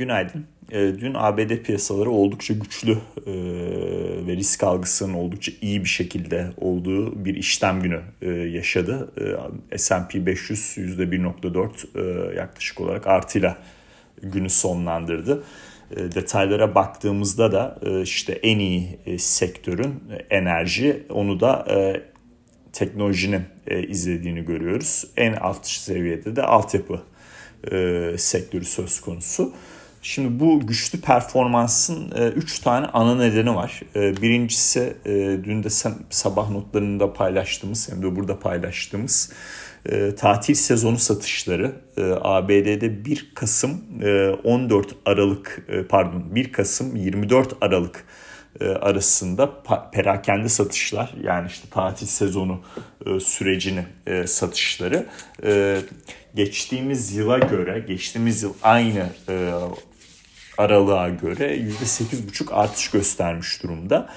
Günaydın. E, dün ABD piyasaları oldukça güçlü e, ve risk algısının oldukça iyi bir şekilde olduğu bir işlem günü e, yaşadı. S&P 500 %1.4 e, yaklaşık olarak artıyla günü sonlandırdı. Detaylara baktığımızda da e, işte en iyi e, sektörün enerji, onu da e, teknolojinin izlediğini görüyoruz. En alt seviyede de altyapı e, sektörü söz konusu. Şimdi bu güçlü performansın 3 e, tane ana nedeni var. E, birincisi e, dün de sabah notlarında paylaştığımız hem de burada paylaştığımız tatil sezonu satışları ABD'de 1 Kasım e, 14 Aralık pardon 1 Kasım 24 Aralık arasında perakende satışlar yani işte tatil sezonu sürecinin e, satışları geçtiğimiz yıla göre geçtiğimiz yıl aynı aralığa göre %8,5 artış göstermiş durumda.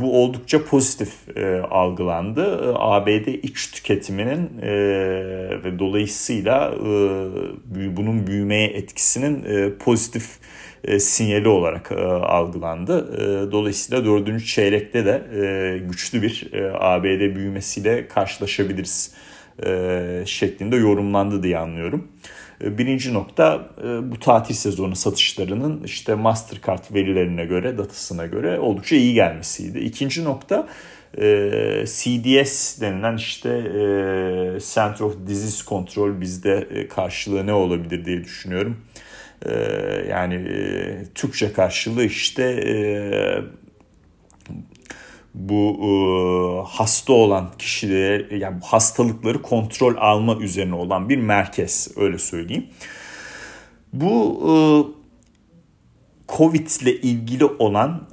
bu oldukça pozitif algılandı. ABD iç tüketiminin ve dolayısıyla bunun büyümeye etkisinin pozitif e, sinyali olarak e, algılandı. E, dolayısıyla dördüncü çeyrekte de e, güçlü bir e, ABD büyümesiyle karşılaşabiliriz e, şeklinde yorumlandı diye anlıyorum. E, birinci nokta e, bu tatil sezonu satışlarının işte Mastercard verilerine göre, datasına göre oldukça iyi gelmesiydi. İkinci nokta e, CDS denilen işte e, Center of Disease Control bizde karşılığı ne olabilir diye düşünüyorum. Yani Türkçe karşılığı işte bu e, hasta olan kişilere yani hastalıkları kontrol alma üzerine olan bir merkez öyle söyleyeyim. Bu Covid ile ilgili olan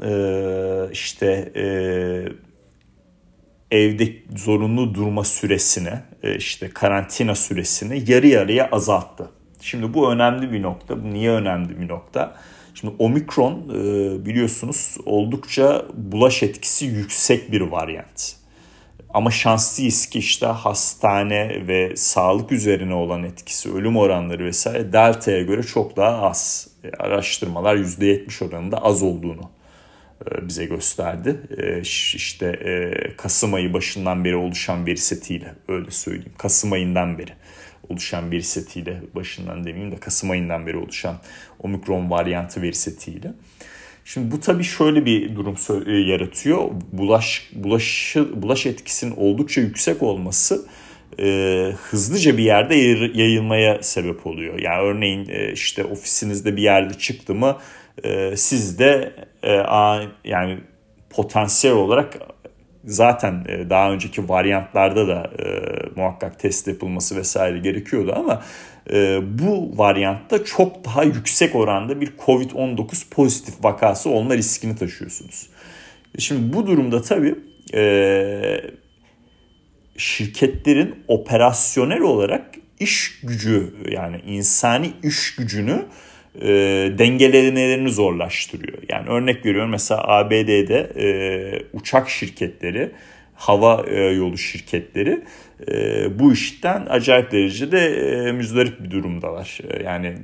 işte evde zorunlu durma süresini işte karantina süresini yarı yarıya azalttı. Şimdi bu önemli bir nokta. Bu niye önemli bir nokta? Şimdi omikron e, biliyorsunuz oldukça bulaş etkisi yüksek bir varyant. Ama şanslıyız ki işte hastane ve sağlık üzerine olan etkisi, ölüm oranları vesaire delta'ya göre çok daha az. E, araştırmalar %70 oranında az olduğunu e, bize gösterdi. İşte Kasım ayı başından beri oluşan veri setiyle öyle söyleyeyim. Kasım ayından beri oluşan veri setiyle başından demeyeyim de Kasım ayından beri oluşan omikron varyantı veri setiyle. Şimdi bu tabii şöyle bir durum e, yaratıyor. Bulaş, bulaş, bulaş etkisinin oldukça yüksek olması e, hızlıca bir yerde yayılmaya sebep oluyor. Yani örneğin e, işte ofisinizde bir yerde çıktı mı e, siz de e, a, yani potansiyel olarak zaten e, daha önceki varyantlarda da e, muhakkak test yapılması vesaire gerekiyordu ama e, bu varyantta çok daha yüksek oranda bir COVID-19 pozitif vakası olma riskini taşıyorsunuz. Şimdi bu durumda tabii e, şirketlerin operasyonel olarak iş gücü yani insani iş gücünü e, dengelemelerini zorlaştırıyor. Yani örnek veriyorum mesela ABD'de e, uçak şirketleri, hava e, yolu şirketleri e, bu işten acayip derecede e, müzdarip bir durumdalar. E, yani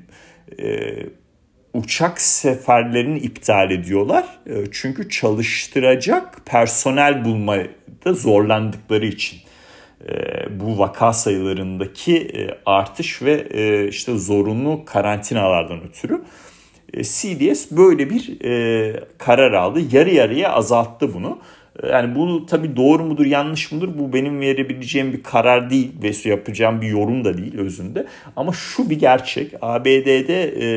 e, uçak seferlerini iptal ediyorlar. E, çünkü çalıştıracak personel bulmada zorlandıkları için. E, bu vaka sayılarındaki e, artış ve e, işte zorunlu karantinalardan ötürü CDS böyle bir karar aldı. Yarı yarıya azalttı bunu. Yani bu tabii doğru mudur yanlış mıdır bu benim verebileceğim bir karar değil ve yapacağım bir yorum da değil özünde. Ama şu bir gerçek ABD'de e,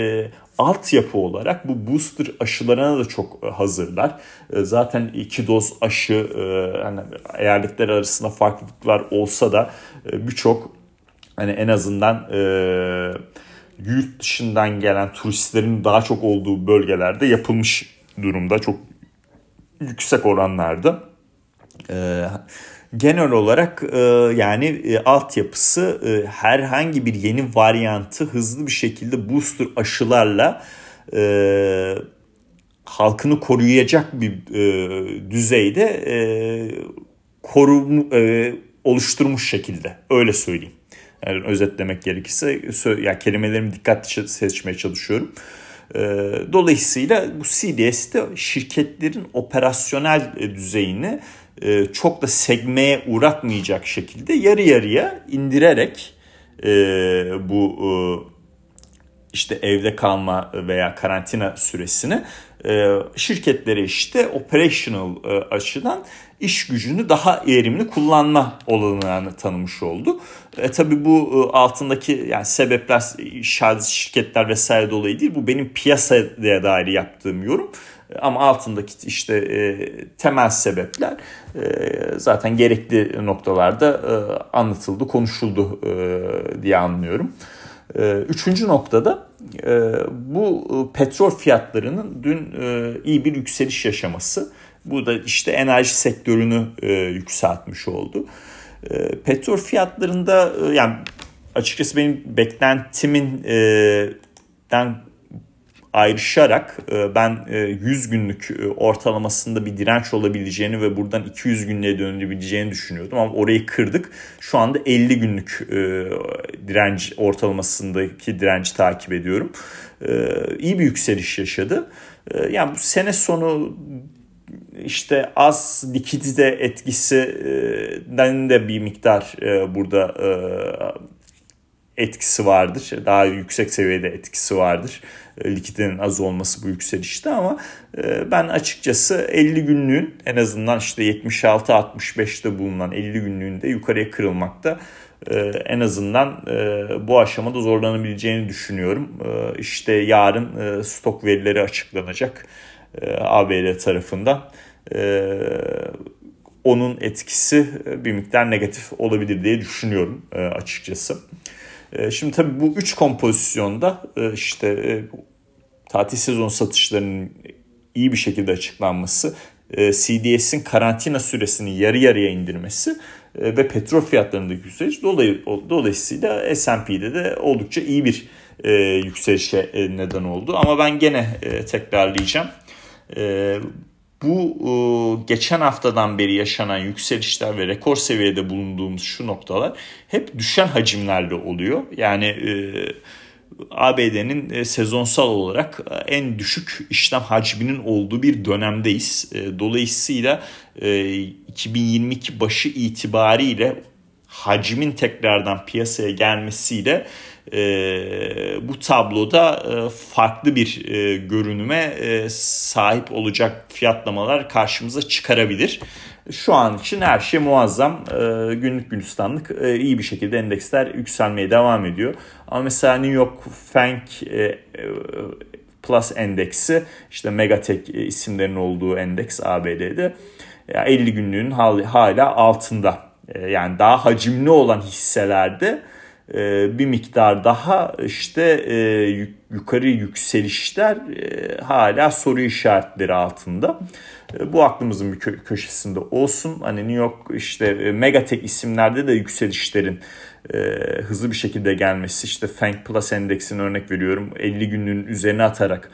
altyapı olarak bu booster aşılarına da çok e, hazırlar. E, zaten iki doz aşı e, yani eyaletler arasında farklılıklar olsa da birçok hani en azından yurt dışından gelen turistlerin daha çok olduğu bölgelerde yapılmış durumda. Çok yüksek oranlarda. Genel olarak yani altyapısı herhangi bir yeni varyantı hızlı bir şekilde booster aşılarla halkını koruyacak bir düzeyde korum oluşturmuş şekilde öyle söyleyeyim. Yani özetlemek gerekirse yani kelimelerimi dikkatli seçmeye çalışıyorum. Dolayısıyla bu CDS'de şirketlerin operasyonel e, düzeyini e, çok da segmeye uğratmayacak şekilde yarı yarıya indirerek e, bu işte evde kalma veya karantina süresini şirketlere işte operational açıdan iş gücünü daha verimli kullanma olanağını tanımış oldu. E, tabii bu e, altındaki yani sebepler şirketler vesaire dolayı değil. Bu benim piyasaya dair yaptığım yorum. Ama altındaki işte e, temel sebepler e, zaten gerekli noktalarda e, anlatıldı, konuşuldu e, diye anlıyorum. E, üçüncü noktada e, bu e, petrol fiyatlarının dün e, iyi bir yükseliş yaşaması. Bu da işte enerji sektörünü e, yükseltmiş oldu. E, petrol fiyatlarında e, yani açıkçası benim beklentimin e, den ayrışarak e, ben 100 e, günlük e, ortalamasında bir direnç olabileceğini ve buradan 200 günlüğe dönebileceğini düşünüyordum ama orayı kırdık. Şu anda 50 günlük direnç ortalamasındaki direnci takip ediyorum. İyi bir yükseliş yaşadı. Yani bu sene sonu işte az likidite etkisinden de bir miktar burada etkisi vardır. Daha yüksek seviyede etkisi vardır. E, likiditenin az olması bu yükselişte ama e, ben açıkçası 50 günlüğün en azından işte 76-65'te bulunan 50 günlüğünde yukarıya kırılmakta e, en azından bu aşamada zorlanabileceğini düşünüyorum. İşte yarın stok verileri açıklanacak ABD tarafından. Onun etkisi bir miktar negatif olabilir diye düşünüyorum açıkçası. Ee, şimdi tabii bu üç kompozisyonda e, işte e, tatil sezon satışlarının iyi bir şekilde açıklanması, e, CDS'in karantina süresini yarı yarıya indirmesi ve petrol fiyatlarındaki yükseliş dolayısıyla S&P'de de oldukça iyi bir yükselişe neden oldu. Ama ben gene tekrarlayacağım bu e, geçen haftadan beri yaşanan yükselişler ve rekor seviyede bulunduğumuz şu noktalar hep düşen hacimlerle oluyor. Yani e, ABD'nin e, sezonsal olarak en düşük işlem hacminin olduğu bir dönemdeyiz. Dolayısıyla 2022 başı itibariyle hacmin tekrardan piyasaya gelmesiyle e, bu tabloda e, farklı bir e, görünüme e, sahip olacak fiyatlamalar karşımıza çıkarabilir. Şu an için her şey muazzam. E, günlük gülistanlık e, iyi bir şekilde endeksler yükselmeye devam ediyor. Ama mesela New York Fang e, Plus endeksi işte Megatek isimlerinin olduğu endeks ABD'de 50 günlüğün hala altında. E, yani daha hacimli olan hisselerde e, bir miktar daha işte e, yukarı yükselişler hala soru işaretleri altında. Bu aklımızın bir köşesinde olsun. Hani New York işte Megatek isimlerde de yükselişlerin hızlı bir şekilde gelmesi işte Fang Plus endeksini örnek veriyorum 50 günlüğün üzerine atarak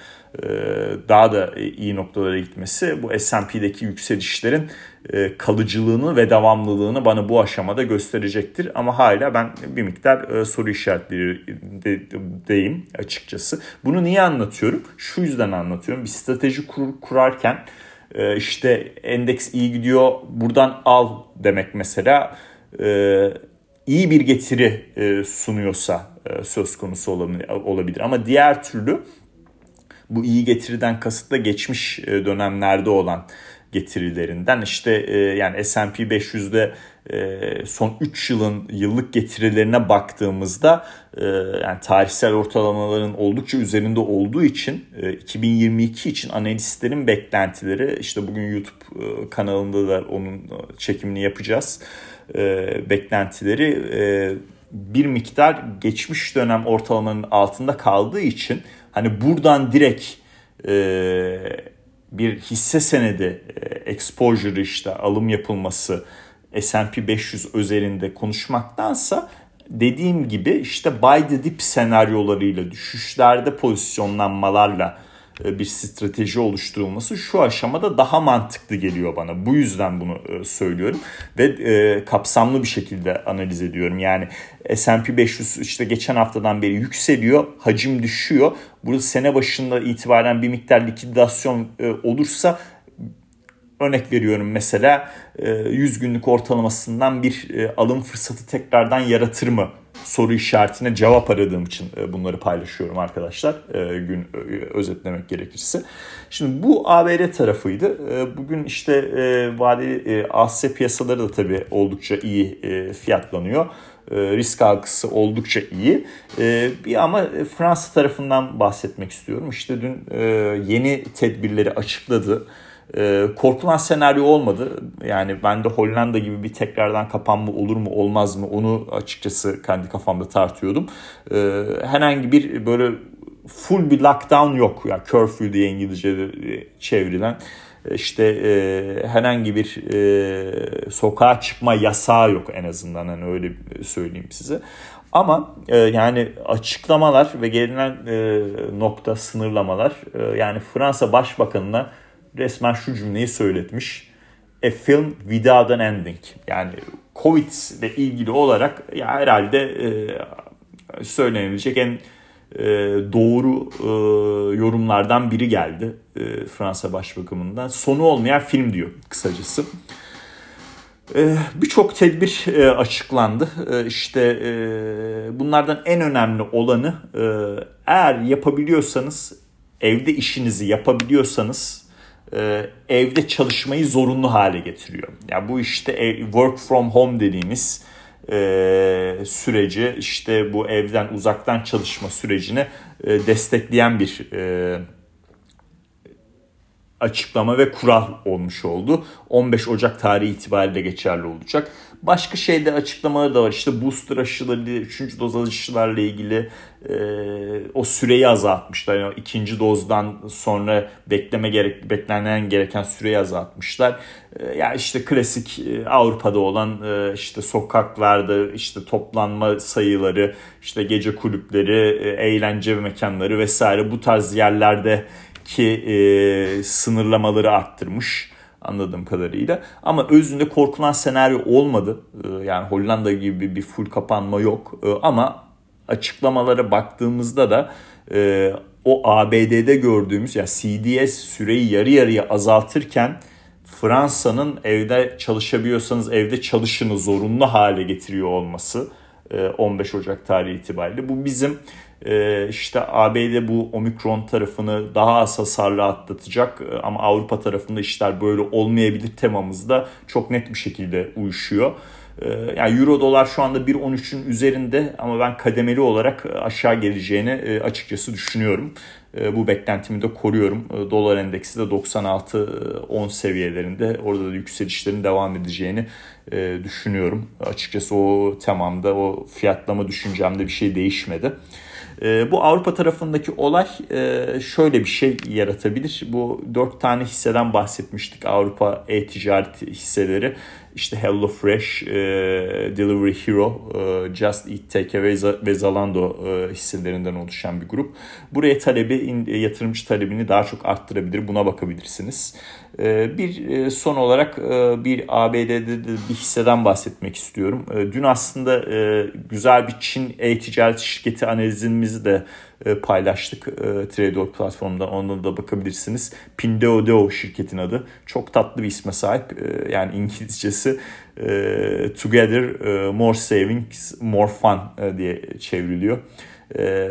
daha da iyi noktalara gitmesi bu S&P'deki yükselişlerin e, kalıcılığını ve devamlılığını bana bu aşamada gösterecektir. Ama hala ben bir miktar e, soru işaretlerindeyim açıkçası. Bunu niye anlatıyorum? Şu yüzden anlatıyorum. Bir strateji kur, kurarken e, işte endeks iyi gidiyor buradan al demek mesela iyi bir getiri sunuyorsa söz konusu olabilir. Ama diğer türlü bu iyi getiriden kasıt da geçmiş dönemlerde olan getirilerinden işte e, yani S&P 500'de e, son 3 yılın yıllık getirilerine baktığımızda e, yani tarihsel ortalamaların oldukça üzerinde olduğu için 2022 için analistlerin beklentileri işte bugün YouTube kanalında da onun çekimini yapacağız. Beklentileri bir miktar geçmiş dönem ortalamanın altında kaldığı için hani buradan direkt bir hisse senedi e, exposure işte alım yapılması S&P 500 özelinde konuşmaktansa dediğim gibi işte buy the dip senaryolarıyla düşüşlerde pozisyonlanmalarla e, bir strateji oluşturulması şu aşamada daha mantıklı geliyor bana. Bu yüzden bunu e, söylüyorum ve e, kapsamlı bir şekilde analiz ediyorum. Yani S&P 500 işte geçen haftadan beri yükseliyor, hacim düşüyor. Burada sene başında itibaren bir miktar likidasyon olursa örnek veriyorum mesela 100 günlük ortalamasından bir alım fırsatı tekrardan yaratır mı soru işaretine cevap aradığım için e, bunları paylaşıyorum arkadaşlar. E, gün e, özetlemek gerekirse. Şimdi bu ABD tarafıydı. Bugün işte vadeli AS piyasaları da tabii oldukça iyi fiyatlanıyor. Risk algısı oldukça iyi. Bir ama Fransa tarafından bahsetmek istiyorum. İşte dün yeni tedbirleri açıkladı. E, korkulan senaryo olmadı. Yani ben de Hollanda gibi bir tekrardan kapanma olur mu olmaz mı onu açıkçası kendi kafamda tartıyordum. E, herhangi bir böyle full bir lockdown yok. Ya yani curfew diye İngilizce çevrilen işte e, herhangi bir e, sokağa çıkma yasağı yok en azından hani öyle söyleyeyim size. Ama e, yani açıklamalar ve gelinen e, nokta sınırlamalar e, yani Fransa Başbakanı'na resmen şu cümleyi söyletmiş. A film without an ending. Yani Covid ile ilgili olarak ya herhalde e, söylenilecek en e, doğru e, yorumlardan biri geldi e, Fransa Başbakanı'ndan. Sonu olmayan film diyor kısacası. E, Birçok tedbir e, açıklandı. E, işte bunlardan en önemli olanı eğer yapabiliyorsanız, evde işinizi yapabiliyorsanız e, evde çalışmayı zorunlu hale getiriyor. Ya yani bu işte work from home dediğimiz e, süreci işte bu evden uzaktan çalışma sürecini e, destekleyen bir e, açıklama ve kural olmuş oldu. 15 Ocak tarihi itibariyle geçerli olacak. Başka şeyde açıklamaları da var. İşte booster aşıları, 3. doz aşılarla ilgili e, o süreyi azaltmışlar. Yani ikinci dozdan sonra bekleme gerek beklenen gereken süreyi azaltmışlar. E, ya işte klasik e, Avrupa'da olan e, işte sokaklarda işte toplanma sayıları, işte gece kulüpleri, e, eğlence mekanları vesaire bu tarz yerlerde ki e, sınırlamaları arttırmış anladığım kadarıyla. Ama özünde korkulan senaryo olmadı. E, yani Hollanda gibi bir full kapanma yok. E, ama açıklamalara baktığımızda da e, o ABD'de gördüğümüz ya yani CDS süreyi yarı yarıya azaltırken Fransa'nın evde çalışabiliyorsanız evde çalışını zorunlu hale getiriyor olması 15 Ocak tarihi itibariyle. Bu bizim ee, işte ABD bu omikron tarafını daha az hasarlı atlatacak ee, ama Avrupa tarafında işler böyle olmayabilir temamızda çok net bir şekilde uyuşuyor. Ee, yani euro dolar şu anda 1.13'ün üzerinde ama ben kademeli olarak aşağı geleceğini e, açıkçası düşünüyorum. Bu beklentimi de koruyorum. Dolar endeksi de 96-10 seviyelerinde orada da yükselişlerin devam edeceğini e, düşünüyorum. Açıkçası o temamda o fiyatlama düşüncemde bir şey değişmedi. E, bu Avrupa tarafındaki olay e, şöyle bir şey yaratabilir. Bu dört tane hisseden bahsetmiştik Avrupa e-ticaret hisseleri. İşte HelloFresh, e, Delivery Hero, e, Just Eat Takeaway ve Zalando e, hisselerinden oluşan bir grup. Buraya talebi, yatırımcı talebini daha çok arttırabilir. Buna bakabilirsiniz. Bir son olarak bir ABD'de bir hisseden bahsetmek istiyorum. Dün aslında güzel bir Çin e-ticaret şirketi analizimizi de paylaştık e, Tradeor platformunda. Ona da bakabilirsiniz. Pinduoduo şirketin adı. Çok tatlı bir isme sahip. E, yani İngilizcesi Together More Savings More Fun diye çevriliyor.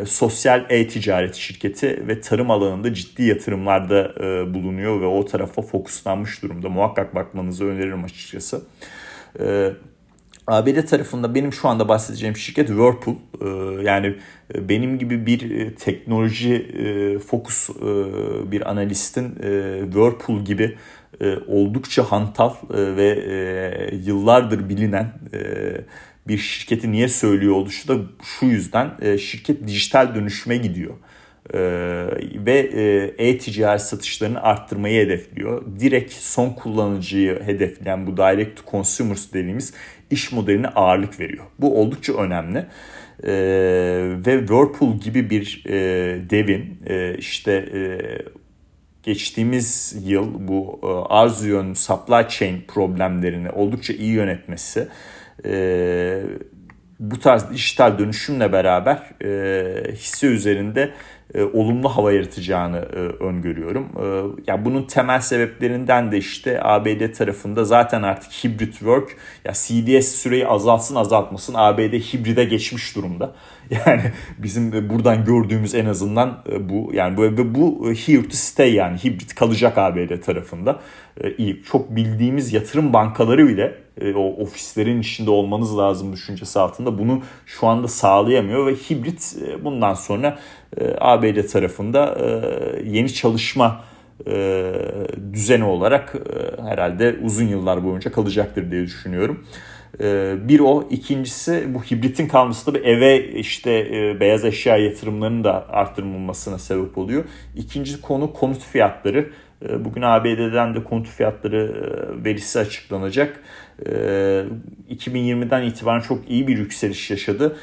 sosyal e-ticaret şirketi ve tarım alanında ciddi yatırımlarda bulunuyor ve o tarafa fokuslanmış durumda. Muhakkak bakmanızı öneririm açıkçası. ABD tarafında benim şu anda bahsedeceğim şirket Whirlpool. Ee, yani e, benim gibi bir e, teknoloji e, fokus bir analistin Whirlpool gibi oldukça hantal ve yıllardır bilinen bir şirketi niye söylüyor oluşu da şu yüzden şirket dijital dönüşüme gidiyor. ve e-ticaret satışlarını arttırmayı hedefliyor. Direkt son kullanıcıyı hedefleyen bu direct to consumers dediğimiz iş modeline ağırlık veriyor. Bu oldukça önemli. e, ve Whirlpool gibi bir e, devin e, işte e, geçtiğimiz yıl bu e, arz yön supply chain problemlerini oldukça iyi yönetmesi e, bu tarz dijital dönüşümle beraber e, hisse üzerinde e, olumlu hava yaratacağını e, öngörüyorum. E, ya bunun temel sebeplerinden de işte ABD tarafında zaten artık hibrit work ya CDS süreyi azaltsın azaltmasın ABD hibride geçmiş durumda. Yani bizim buradan gördüğümüz en azından e, bu yani bu bu here to stay yani hibrit kalacak ABD tarafında. E, iyi. Çok bildiğimiz yatırım bankaları bile e, o ofislerin içinde olmanız lazım düşüncesi altında bunu şu anda sağlayamıyor ve hibrit bundan sonra ABD tarafında yeni çalışma düzeni olarak herhalde uzun yıllar boyunca kalacaktır diye düşünüyorum. Ee, bir o. ikincisi bu hibritin kalması da bir eve işte e, beyaz eşya yatırımlarının da arttırılmasına sebep oluyor. İkinci konu konut fiyatları. Ee, bugün ABD'den de konut fiyatları e, verisi açıklanacak. 2020'den ee, itibaren çok iyi bir yükseliş yaşadı.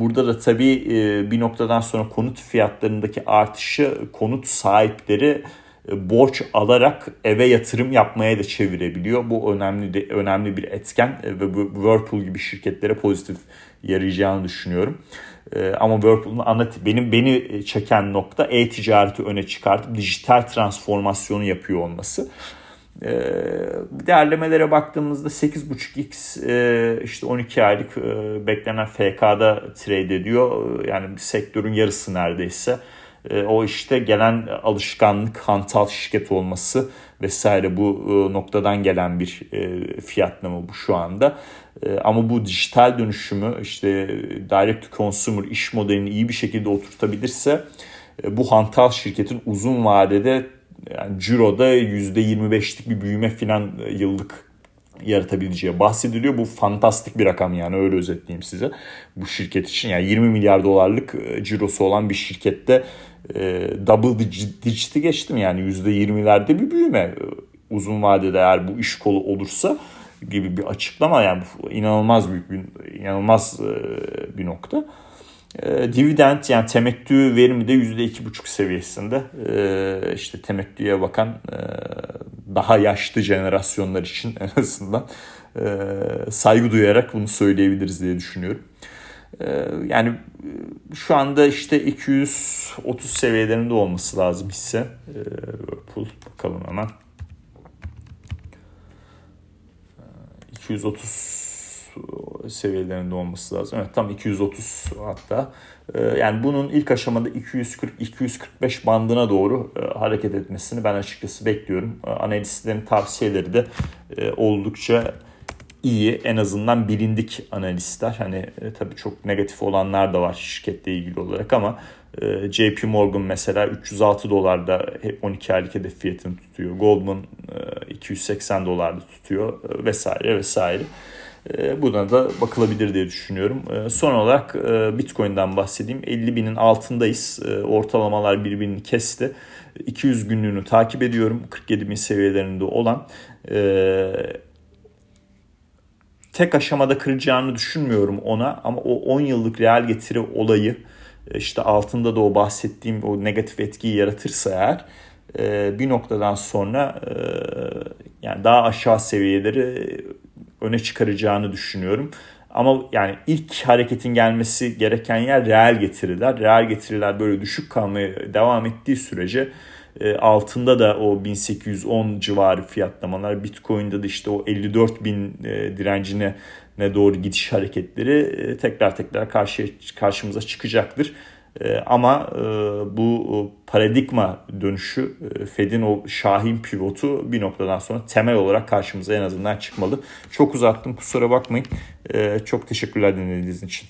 Burada da tabii e, bir noktadan sonra konut fiyatlarındaki artışı konut sahipleri borç alarak eve yatırım yapmaya da çevirebiliyor. Bu önemli de, önemli bir etken e, ve bu Whirlpool gibi şirketlere pozitif yarayacağını düşünüyorum. E, ama Whirlpool'un ana benim beni çeken nokta e-ticareti öne çıkartıp dijital transformasyonu yapıyor olması. Değerlemelere baktığımızda 8.5x işte 12 aylık beklenen FK'da trade ediyor. Yani sektörün yarısı neredeyse. E, o işte gelen alışkanlık hantal şirket olması vesaire bu e, noktadan gelen bir e, fiyatlama bu şu anda. Ama bu dijital dönüşümü işte direct consumer iş modelini iyi bir şekilde oturtabilirse bu hantal şirketin uzun vadede yani ciroda %25'lik bir büyüme filan yıllık yaratabileceği bahsediliyor. Bu fantastik bir rakam yani öyle özetleyeyim size. Bu şirket için yani 20 milyar dolarlık cirosu olan bir şirkette e, double digit'i geçtim yani %20'lerde bir büyüme e, uzun vadede eğer bu iş kolu olursa gibi bir açıklama yani inanılmaz büyük bir inanılmaz e, bir nokta. E, dividend yani temettü verimi de %2,5 seviyesinde. E, işte temettüye bakan e, daha yaşlı jenerasyonlar için en azından e, saygı duyarak bunu söyleyebiliriz diye düşünüyorum. Ee, yani e, şu anda işte 230 seviyelerinde olması lazım hisse. Whirlpool bakalım hemen. 230 ee, seviyelerinde olması lazım. Evet tam 230 hatta. Ee, yani bunun ilk aşamada 240-245 bandına doğru e, hareket etmesini ben açıkçası bekliyorum. Analistlerin tavsiyeleri de e, oldukça iyi en azından bilindik analistler. Hani e, tabii çok negatif olanlar da var şirketle ilgili olarak ama JP Morgan mesela 306 dolarda 12 aylık hedef fiyatını tutuyor. Goldman e, 280 dolarda tutuyor vesaire vesaire. E, buna da bakılabilir diye düşünüyorum. E, son olarak e, Bitcoin'den bahsedeyim. 50 binin altındayız. Ortalamalar birbirini kesti. 200 günlüğünü takip ediyorum. 47 bin seviyelerinde olan. Tek aşamada kıracağını düşünmüyorum ona ama o 10 yıllık real getiri olayı işte altında da o bahsettiğim o negatif etkiyi yaratırsa eğer bir noktadan sonra yani daha aşağı seviyeleri öne çıkaracağını düşünüyorum. Ama yani ilk hareketin gelmesi gereken yer reel getiriler. Reel getiriler böyle düşük kalmaya devam ettiği sürece e, altında da o 1810 civarı fiyatlamalar Bitcoin'de de işte o 54 bin e, direncine ne doğru gidiş hareketleri e, tekrar tekrar karşıya karşımıza çıkacaktır. Ama bu paradigma dönüşü Fed'in o şahin pivotu bir noktadan sonra temel olarak karşımıza en azından çıkmalı. Çok uzattım kusura bakmayın. Çok teşekkürler dinlediğiniz için.